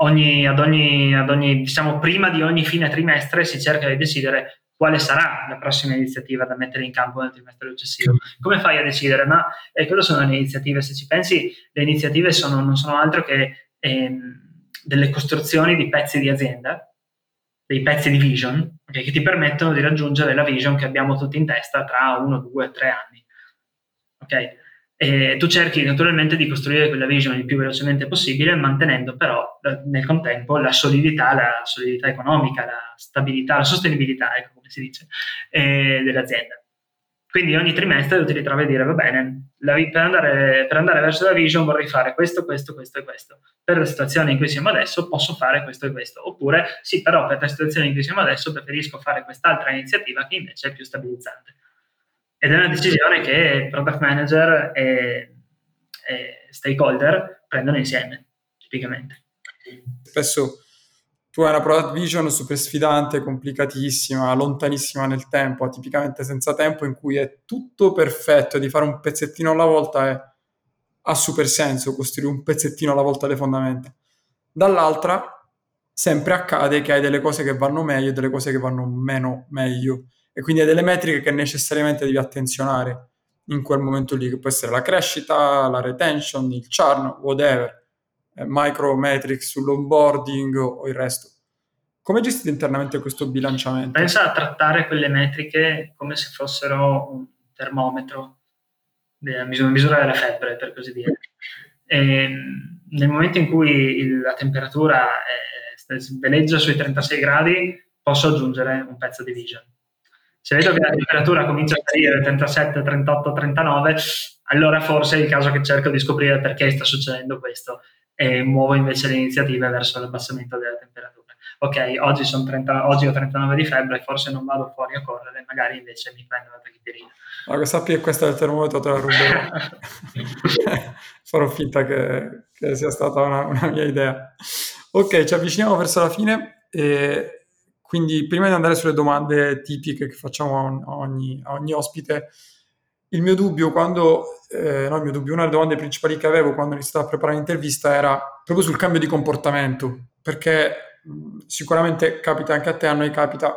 ogni, ad, ogni, ad ogni, diciamo, prima di ogni fine trimestre si cerca di decidere quale sarà la prossima iniziativa da mettere in campo nel trimestre successivo. Come fai a decidere? Ma eh, cosa sono le iniziative? Se ci pensi, le iniziative sono, non sono altro che ehm, delle costruzioni di pezzi di azienda, dei pezzi di vision, okay, che ti permettono di raggiungere la vision che abbiamo tutti in testa tra uno, due, tre anni. Okay? E tu cerchi naturalmente di costruire quella vision il più velocemente possibile, mantenendo però eh, nel contempo la solidità, la solidità economica, la stabilità, la sostenibilità, ecco come si dice, eh, dell'azienda. Quindi ogni trimestre tu ti ritrovi a dire, va bene, la, per, andare, per, andare, verso la vision vorrei fare questo, questo, questo e questo. Per la situazione in cui siamo adesso posso fare questo e questo. Oppure, sì, però per la situazione in cui siamo adesso preferisco fare quest'altra iniziativa che invece è più stabilizzante. Ed è una decisione che product manager e, e stakeholder prendono insieme, tipicamente. Spesso tu hai una product vision super sfidante, complicatissima, lontanissima nel tempo, tipicamente senza tempo, in cui è tutto perfetto di fare un pezzettino alla volta è, ha super senso costruire un pezzettino alla volta le fondamenta. Dall'altra, sempre accade che hai delle cose che vanno meglio e delle cose che vanno meno meglio e quindi hai delle metriche che necessariamente devi attenzionare. in quel momento lì, che può essere la crescita, la retention, il churn, whatever, eh, micrometrics sull'onboarding o, il resto. Come gestite internamente questo bilanciamento? Pensa a trattare quelle metriche come se fossero un termometro, una misura della febbre, per così dire. E nel momento in cui la temperatura è, veleggia sui 36 gradi, posso aggiungere un pezzo di vision. Se vedo che la temperatura comincia a salire 37, 38, 39, allora forse è il caso che cerco di scoprire perché sta succedendo questo e muovo invece le iniziative verso l'abbassamento della temperatura. Ok, oggi, 30, oggi ho 39 di febbre, forse non vado fuori a correre, magari invece mi prendo una tachipirina. Ma sappi che questo è il termometro, te la ruberò. Farò finta che, che sia stata una, una, mia idea. Ok, ci avviciniamo verso la fine. E quindi prima di andare sulle domande tipiche che facciamo a ogni, a ogni ospite, il mio dubbio quando, eh, no il mio dubbio, una delle domande principali che avevo quando iniziavo a preparare l'intervista era proprio sul cambio di comportamento, perché mh, sicuramente capita anche a te, a noi capita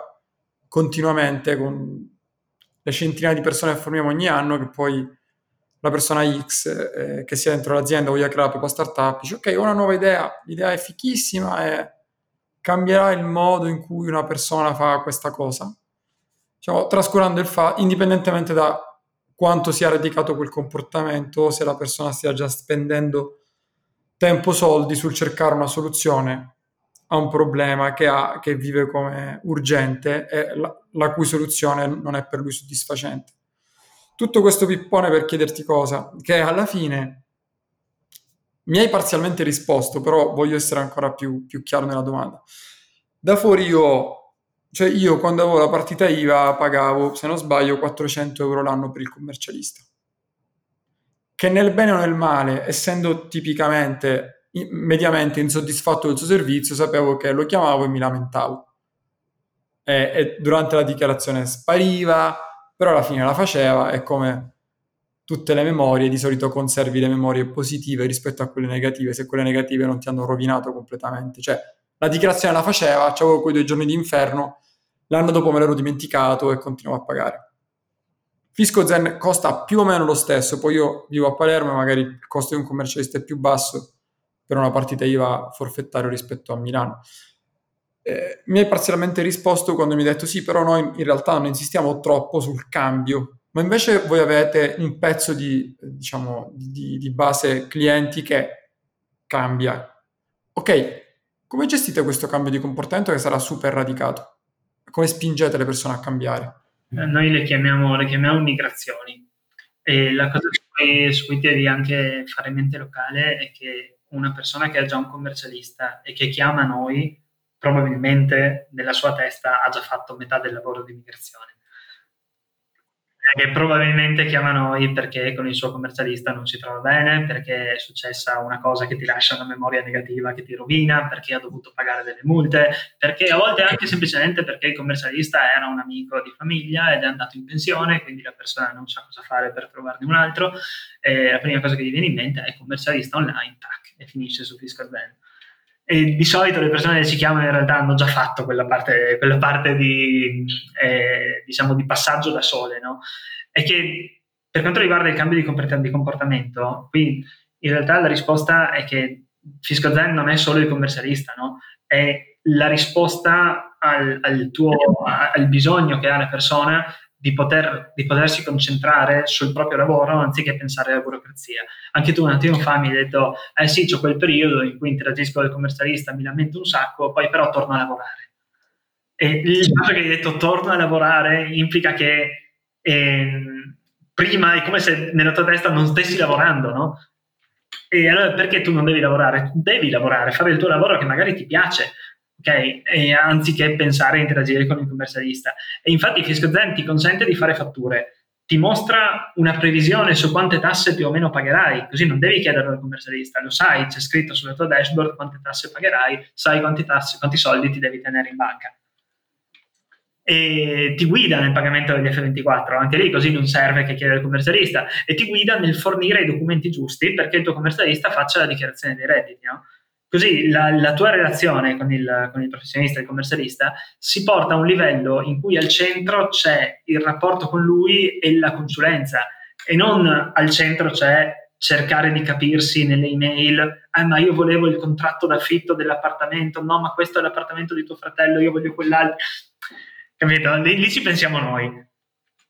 continuamente con le centinaia di persone che formiamo ogni anno che poi la persona X eh, che sia dentro l'azienda voglia creare la propria startup dice ok ho una nuova idea, l'idea è fichissima e cambierà il modo in cui una persona fa questa cosa, diciamo, trascurando il fatto, indipendentemente da quanto sia radicato quel comportamento, se la persona stia già spendendo tempo, soldi sul cercare una soluzione a un problema che, ha, che vive come urgente e la, la cui soluzione non è per lui soddisfacente. Tutto questo pippone per chiederti cosa? Che alla fine mi hai parzialmente risposto, però voglio essere ancora più, più chiaro nella domanda. Da fuori io, cioè io quando avevo la partita IVA pagavo, se non sbaglio, 400 euro l'anno per il commercialista. Che nel bene o nel male, essendo tipicamente, mediamente insoddisfatto del suo servizio, sapevo che lo chiamavo e mi lamentavo. E, e durante la dichiarazione spariva, però alla fine la faceva e come tutte le memorie, di solito conservi le memorie positive rispetto a quelle negative, se quelle negative non ti hanno rovinato completamente. Cioè, la dichiarazione la faceva, avevo quei due giorni di inferno, l'anno dopo me l'ero dimenticato e continuavo a pagare. Fisco Zen costa più o meno lo stesso, poi io vivo a Palermo e magari il costo di un commercialista è più basso per una partita IVA forfettario rispetto a Milano. Eh, mi hai parzialmente risposto quando mi hai detto sì, però noi in realtà non insistiamo troppo sul cambio ma invece voi avete un pezzo di, diciamo, di, di base clienti che cambia. Ok, come gestite questo cambio di comportamento che sarà super radicato? Come spingete le persone a cambiare? Eh, noi le chiamiamo, le chiamiamo migrazioni e la cosa su cui, su cui devi anche fare mente locale è che una persona che ha già un commercialista e che chiama noi probabilmente nella sua testa ha già fatto metà del lavoro di migrazione che probabilmente chiama noi perché con il suo commercialista non si trova bene, perché è successa una cosa che ti lascia una memoria negativa che ti rovina, perché ha dovuto pagare delle multe, perché a volte anche semplicemente perché il commercialista era un amico di famiglia ed è andato in pensione, quindi la persona non sa cosa fare per trovarne un altro. E la prima cosa che gli viene in mente è commercialista online, tac, e finisce su Fiscal Band e di solito le persone che ci chiamano in realtà hanno già fatto quella parte, quella parte di, eh, diciamo, di passaggio da sole, no? È che per quanto riguarda il cambio di comportamento, qui in realtà la risposta è che Fisco Zen non è solo il commercialista, no? È la risposta al, al, tuo, al bisogno che ha la persona di, poter, di, potersi concentrare sul proprio lavoro anziché pensare alla burocrazia. Anche tu un attimo fa mi hai detto, eh sì, c'è quel periodo in cui interagisco con il commercialista, mi lamento un sacco, poi però torno a lavorare. E il fatto che hai detto torno a lavorare implica che eh, prima è come se nella tua testa non stessi lavorando, no? E allora perché tu non devi lavorare? Devi lavorare, fare il tuo lavoro che magari ti piace, ok? E anziché pensare a interagire con il commercialista. E infatti Fisco Zen ti consente di fare fatture, ti mostra una previsione su quante tasse più o meno pagherai, così non devi chiederlo al commercialista, lo sai, c'è scritto sulla tua dashboard quante tasse pagherai, sai quanti, tasse, quanti soldi ti devi tenere in banca. E ti guida nel pagamento degli F24, anche lì così non serve che chieda al commercialista, e ti guida nel fornire i documenti giusti perché il tuo commercialista faccia la dichiarazione dei redditi. No? Così la, la tua relazione con il, con il, professionista, il commercialista, si porta a un livello in cui al centro c'è il rapporto con lui e la consulenza. e non al centro c'è cercare di capirsi nelle email, ah ma io volevo il contratto d'affitto dell'appartamento, no ma questo è l'appartamento di tuo fratello, io voglio quell'altro, capito? Lì, lì ci pensiamo noi.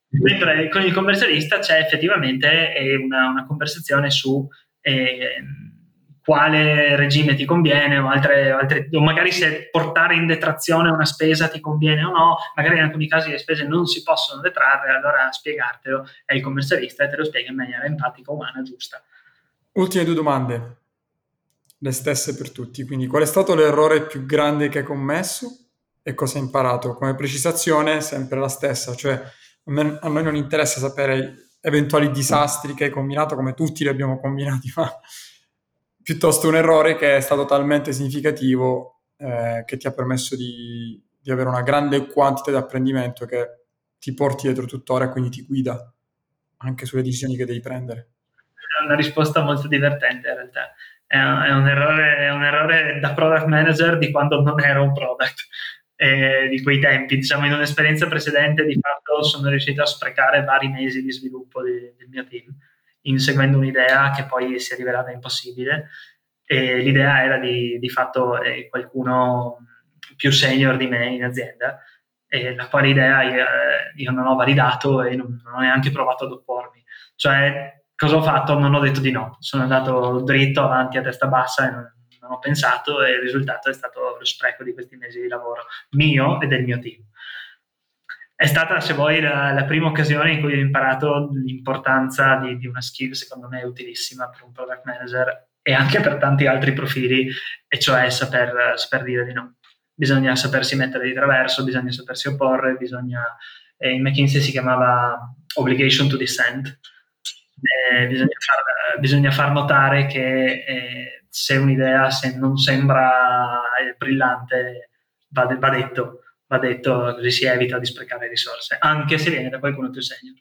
Mentre con il commercialista c'è effettivamente eh, una, una conversazione su eh, quale regime ti conviene o, altre, altre, o magari se portare in detrazione una spesa ti conviene o no, magari in alcuni casi le spese non si possono detrarre, allora spiegartelo è il commercialista e te lo spiega in maniera empatica, umana, giusta. Ultime due domande, le stesse per tutti, quindi qual è stato l'errore più grande che hai commesso e cosa hai imparato? Come precisazione sempre la stessa, cioè a, me, a noi non interessa sapere eventuali disastri che hai combinato come tutti li abbiamo combinati, ma piuttosto un errore che è stato talmente significativo eh, che ti ha permesso di, di, avere una grande quantità di apprendimento che ti porti dietro tuttora e quindi ti guida anche sulle decisioni che devi prendere. È una risposta molto divertente in realtà. È un, è un, errore, è un errore, da product manager di quando non era un product. Eh, di quei tempi, diciamo in un'esperienza precedente di fatto sono riuscito a sprecare vari mesi di sviluppo di, del mio team inseguendo un'idea che poi si è rivelata impossibile. E l'idea era di, di fatto eh, qualcuno più senior di me in azienda, e la quale idea io, eh, io non ho validato e non, non, ho neanche provato ad oppormi. Cioè, cosa ho fatto? Non ho detto di no, sono andato dritto avanti a testa bassa e non, non ho pensato e il risultato è stato lo spreco di questi mesi di lavoro mio e del mio team è stata, se vuoi, la, la, prima occasione in cui ho imparato l'importanza di, di, una skill, secondo me, utilissima per un product manager e anche per tanti altri profili, e cioè saper, saper dire di no. Bisogna sapersi mettere di traverso, bisogna sapersi opporre, bisogna... Eh, in McKinsey si chiamava obligation to dissent. Eh, bisogna, far, bisogna, far, notare che eh, se un'idea se non sembra brillante va, va detto va detto, così si evita di sprecare risorse, anche se viene da qualcuno più senior.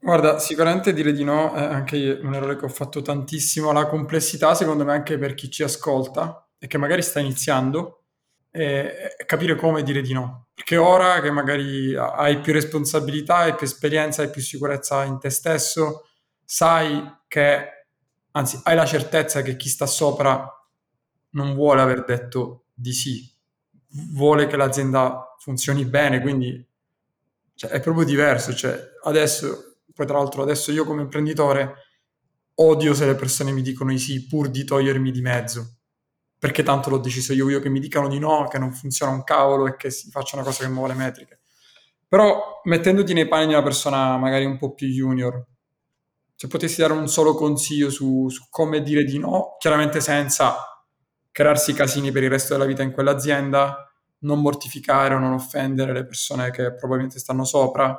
Guarda, sicuramente dire di no è anche un errore che ho fatto tantissimo. La complessità, secondo me, anche per chi ci ascolta e che magari sta iniziando, è capire come dire di no. Perché ora che magari hai più responsabilità, hai più esperienza, hai più sicurezza in te stesso, sai che, anzi, hai la certezza che chi sta sopra non vuole aver detto di sì vuole che l'azienda funzioni bene, quindi cioè, è proprio diverso. Cioè, adesso, poi tra l'altro, adesso io come imprenditore odio se le persone mi dicono di sì pur di togliermi di mezzo, perché tanto l'ho deciso io, io che mi dicano di no, che non funziona un cavolo e che si faccia una cosa che muove le metriche. Però mettendoti nei panni di una persona magari un po' più junior, se potessi dare un solo consiglio su, su come dire di no, chiaramente senza crearsi casini per il resto della vita in quell'azienda, non mortificare o non offendere le persone che probabilmente stanno sopra.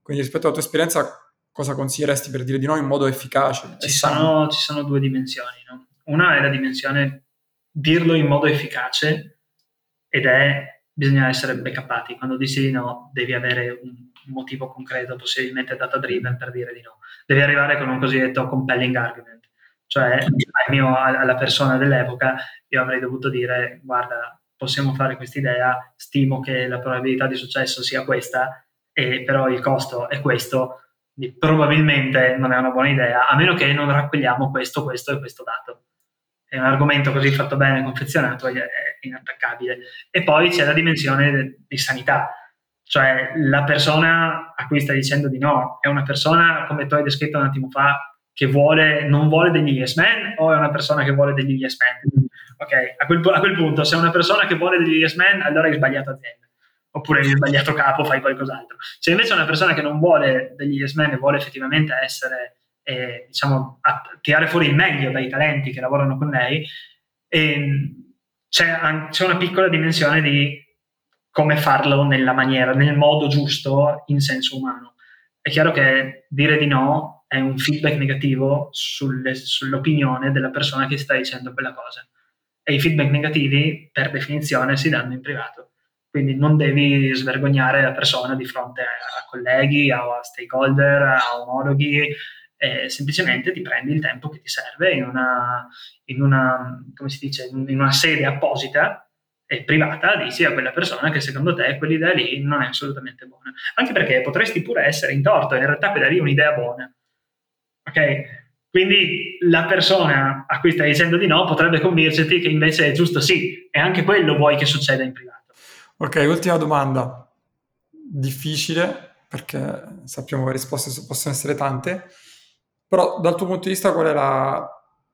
Quindi rispetto alla tua esperienza, cosa consiglieresti per dire di no in modo efficace? Ci, sono, ci sono, due dimensioni. No? Una è la dimensione dirlo in modo efficace ed è bisogna essere backuppati. Quando dici di no devi avere un motivo concreto, possibilmente data driven per dire di no. Devi arrivare con un cosiddetto compelling argument cioè mio, alla persona dell'epoca io avrei dovuto dire guarda possiamo fare questa idea, stimo che la probabilità di successo sia questa, e però il costo è questo, probabilmente non è una buona idea, a meno che non raccogliamo questo, questo e questo dato. È un argomento così fatto bene, confezionato, è inattaccabile. E poi c'è la dimensione di sanità, cioè la persona a cui stai dicendo di no è una persona, come tu hai descritto un attimo fa, che vuole, non vuole degli yes men o è una persona che vuole degli yes men? Ok, a quel, a quel punto, se è una persona che vuole degli yes men, allora hai sbagliato azienda. Oppure hai sbagliato capo, fai qualcos'altro. Se invece è una persona che non vuole degli yes men e vuole effettivamente essere, eh, diciamo, a tirare fuori il meglio dai talenti che lavorano con lei, eh, c'è, c'è una piccola dimensione di come farlo nella maniera, nel modo giusto in senso umano. È chiaro che dire di no è un feedback negativo sulle, sull'opinione della persona che sta dicendo quella cosa. E i feedback negativi, per definizione, si danno in privato. Quindi non devi svergognare la persona di fronte a, colleghi, a, stakeholder, a omologhi, eh, semplicemente ti prendi il tempo che ti serve in una, in una, come si dice, in una sede apposita e privata, dici a quella persona che secondo te quell'idea lì non è assolutamente buona. Anche perché potresti pure essere in torto, in realtà quella lì è un'idea buona Ok? Quindi la persona a cui stai dicendo di no potrebbe convincerti che invece è giusto sì, e anche quello vuoi che succeda in privato. Ok, ultima domanda. Difficile, perché sappiamo che le risposte possono essere tante, però dal tuo punto di vista qual è la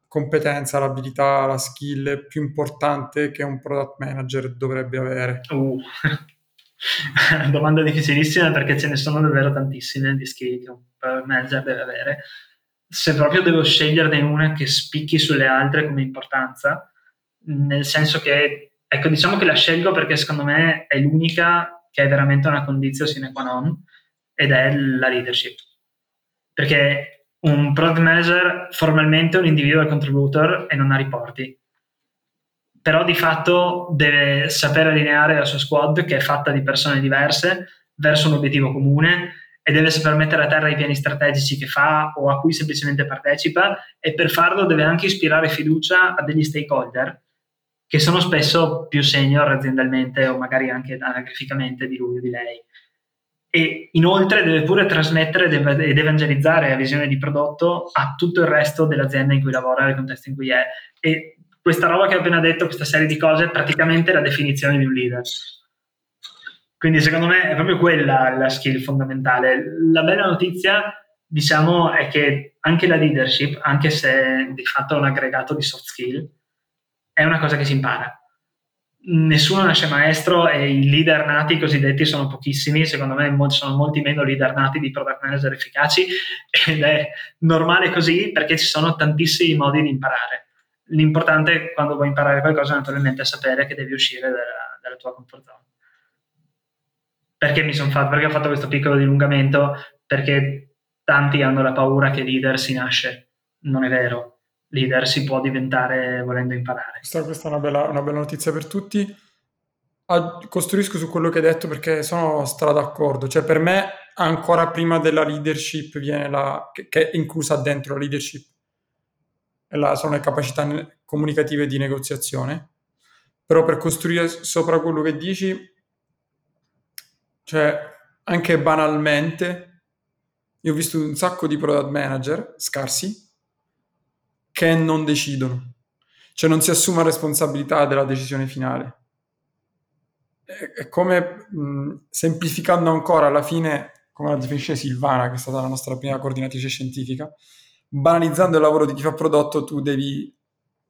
competenza, l'abilità, la skill più importante che un product manager dovrebbe avere? Uh. Domanda difficilissima perché ce ne sono davvero tantissime di skill che un product manager deve avere se proprio devo sceglierne una che spicchi sulle altre come importanza, nel senso che, ecco, diciamo che la scelgo perché secondo me è l'unica che è veramente una condizione sine qua non ed è la leadership. Perché un product manager formalmente è un individual contributor e non ha riporti. Però di fatto deve sapere allineare la sua squad che è fatta di persone diverse verso un obiettivo comune e deve saper mettere a terra i piani strategici che fa o a cui semplicemente partecipa e per farlo deve anche ispirare fiducia a degli stakeholder che sono spesso più senior aziendalmente o magari anche anagraficamente di lui o di lei. E inoltre deve pure trasmettere ed evangelizzare la visione di prodotto a tutto il resto dell'azienda in cui lavora, nel contesto in cui è. E questa roba che ho appena detto, questa serie di cose, è praticamente la definizione di un leader. Quindi secondo me è proprio quella la skill fondamentale. La bella notizia, diciamo, è che anche la leadership, anche se di fatto è un aggregato di soft skill, è una cosa che si impara. Nessuno nasce maestro e i leader nati cosiddetti sono pochissimi, secondo me sono molti meno leader nati di product manager efficaci ed è normale così perché ci sono tantissimi modi di imparare. L'importante quando vuoi imparare qualcosa naturalmente è sapere che devi uscire dalla, dalla tua comfort zone perché mi sono fatto, perché ho fatto questo piccolo dilungamento? Perché tanti hanno la paura che leader si nasce. Non è vero. Leader si può diventare volendo imparare. Questa, questa è una bella, una bella, notizia per tutti. Ah, costruisco su quello che hai detto perché sono stra d'accordo. Cioè, per me, ancora prima della leadership viene la. che, che è inclusa dentro la leadership. La, sono le capacità comunicative di negoziazione. Però per costruire sopra quello che dici, cioè, anche banalmente, io ho visto un sacco di product manager scarsi che non decidono, cioè non si assume la responsabilità della decisione finale. È, come mh, semplificando ancora alla fine, come la definisce Silvana, che è stata la nostra prima coordinatrice scientifica, banalizzando il lavoro di chi fa prodotto, tu devi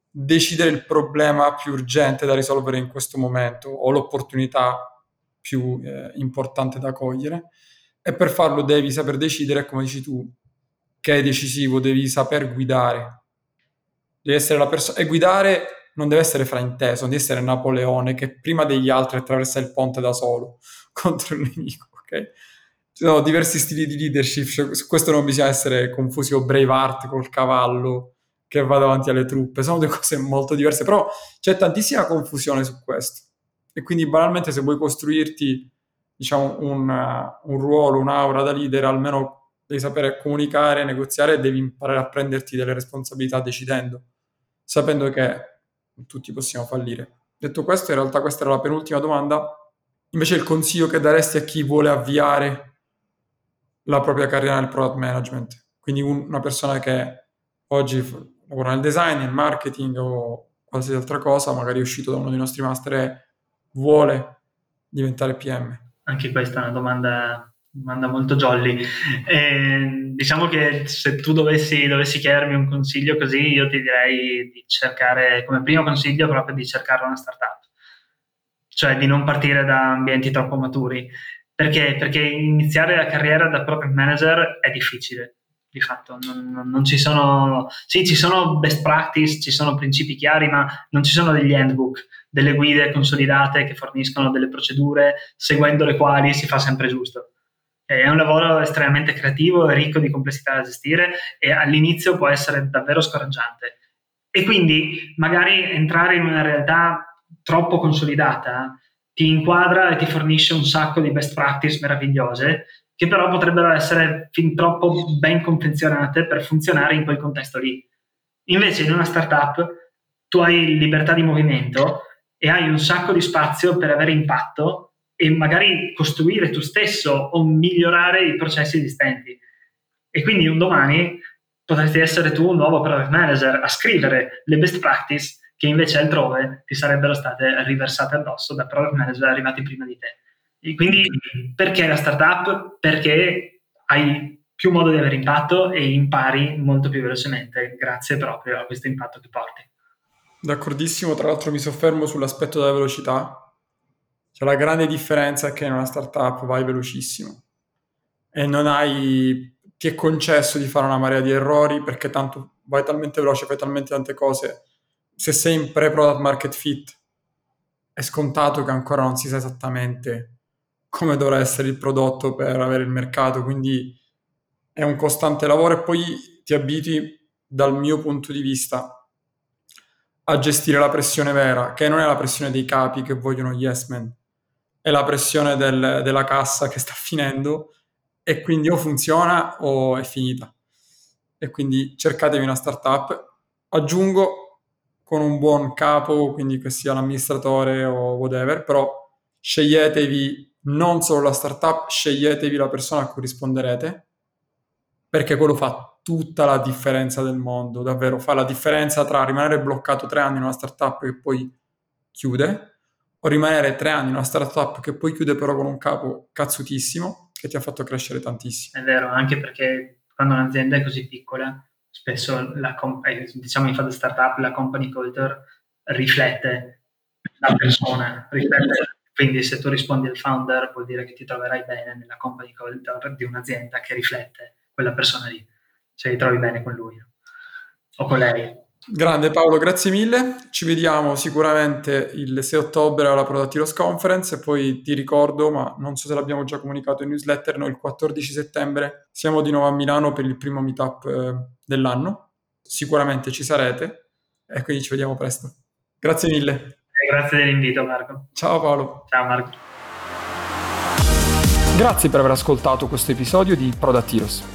decidere il problema più urgente da risolvere in questo momento o l'opportunità più eh, importante da cogliere e per farlo devi saper decidere, come dici tu, che è decisivo, devi saper guidare. Devi essere la persona e guidare non deve essere frainteso, non deve essere Napoleone che prima degli altri attraversa il ponte da solo contro il nemico, ok? Ci sono diversi stili di leadership, cioè, su questo non bisogna essere confusi o Braveheart col cavallo che va davanti alle truppe, sono due cose molto diverse, però c'è tantissima confusione su questo. E quindi banalmente se vuoi costruirti diciamo, un, un ruolo, un'aura da leader, almeno devi sapere comunicare, negoziare e devi imparare a prenderti delle responsabilità decidendo, sapendo che tutti possiamo fallire. Detto questo, in realtà questa era la penultima domanda. Invece il consiglio che daresti a chi vuole avviare la propria carriera nel product management, quindi un, una persona che oggi lavora nel design, nel marketing o qualsiasi altra cosa, magari è uscito da uno dei nostri master e vuole diventare PM? Anche questa è una domanda, domanda molto jolly. Eh, diciamo che se tu dovessi, dovessi chiedermi un consiglio così, io ti direi di cercare, come primo consiglio, proprio di cercare una startup, cioè di non partire da ambienti troppo maturi. Perché? Perché iniziare la carriera da product manager è difficile di fatto non, non, non, ci sono sì ci sono best practice ci sono principi chiari ma non ci sono degli handbook delle guide consolidate che forniscono delle procedure seguendo le quali si fa sempre giusto. È un lavoro estremamente creativo e ricco di complessità da gestire e all'inizio può essere davvero scoraggiante. E quindi magari entrare in una realtà troppo consolidata ti inquadra e ti fornisce un sacco di best practice meravigliose che però potrebbero essere fin troppo ben confezionate per funzionare in quel contesto lì. Invece in una startup tu hai libertà di movimento e hai un sacco di spazio per avere impatto e magari costruire tu stesso o migliorare i processi esistenti. E quindi un domani potresti essere tu un nuovo product manager a scrivere le best practice che invece altrove ti sarebbero state riversate addosso da product manager arrivati prima di te. E quindi perché la startup? Perché hai più modo di avere impatto e impari molto più velocemente grazie proprio a questo impatto che porti. D'accordissimo, tra l'altro mi soffermo sull'aspetto della velocità. Cioè la grande differenza è che in una startup vai velocissimo e non hai ti è concesso di fare una marea di errori perché tanto vai talmente veloce, fai talmente tante cose. Se sei in pre-product market fit, è scontato che ancora non si sa esattamente come dovrà essere il prodotto per avere il mercato, quindi è un costante lavoro e poi ti abiti, dal mio punto di vista, a gestire la pressione vera, che non è la pressione dei capi che vogliono yes men, è la pressione del, della cassa che sta finendo e quindi o funziona o è finita. E quindi cercatevi una startup. Aggiungo con un buon capo, quindi che sia l'amministratore o whatever, però sceglietevi non solo la startup, sceglietevi la persona a cui risponderete, perché quello fa tutta la differenza del mondo, davvero fa la differenza tra rimanere bloccato tre anni in una startup che poi chiude, o rimanere tre anni in una startup che poi chiude però con un capo cazzutissimo che ti ha fatto crescere tantissimo. È vero, anche perché quando un'azienda è così piccola, spesso la eh, diciamo in fase startup la company culture riflette la persona, riflette, quindi se tu rispondi al founder vuol dire che ti troverai bene nella company culture di un'azienda che riflette quella persona lì, se ti trovi bene con lui o con lei. Grande Paolo, grazie mille. Ci vediamo sicuramente il 6 ottobre alla Product Heroes Conference e poi ti ricordo, ma non so se l'abbiamo già comunicato in newsletter, noi il 14 settembre siamo di nuovo a Milano per il primo meetup eh, dell'anno. Sicuramente ci sarete e quindi ci vediamo presto. Grazie mille. Grazie dell'invito Marco. Ciao Paolo. Ciao Marco. Grazie per aver ascoltato questo episodio di Product Heroes.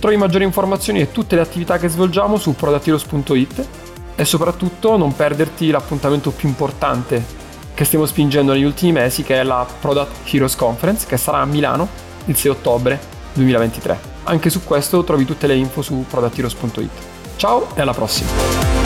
Trovi maggiori informazioni e tutte le attività che svolgiamo su productheroes.it e soprattutto non perderti l'appuntamento più importante che stiamo spingendo negli ultimi mesi che è la Product Heroes Conference che sarà a Milano il 6 ottobre 2023. Anche su questo trovi tutte le info su productheroes.it. Ciao e alla prossima!